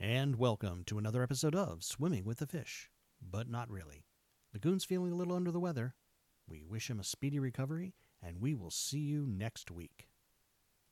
And welcome to another episode of Swimming with the Fish, but not really. Lagoon's feeling a little under the weather. We wish him a speedy recovery, and we will see you next week.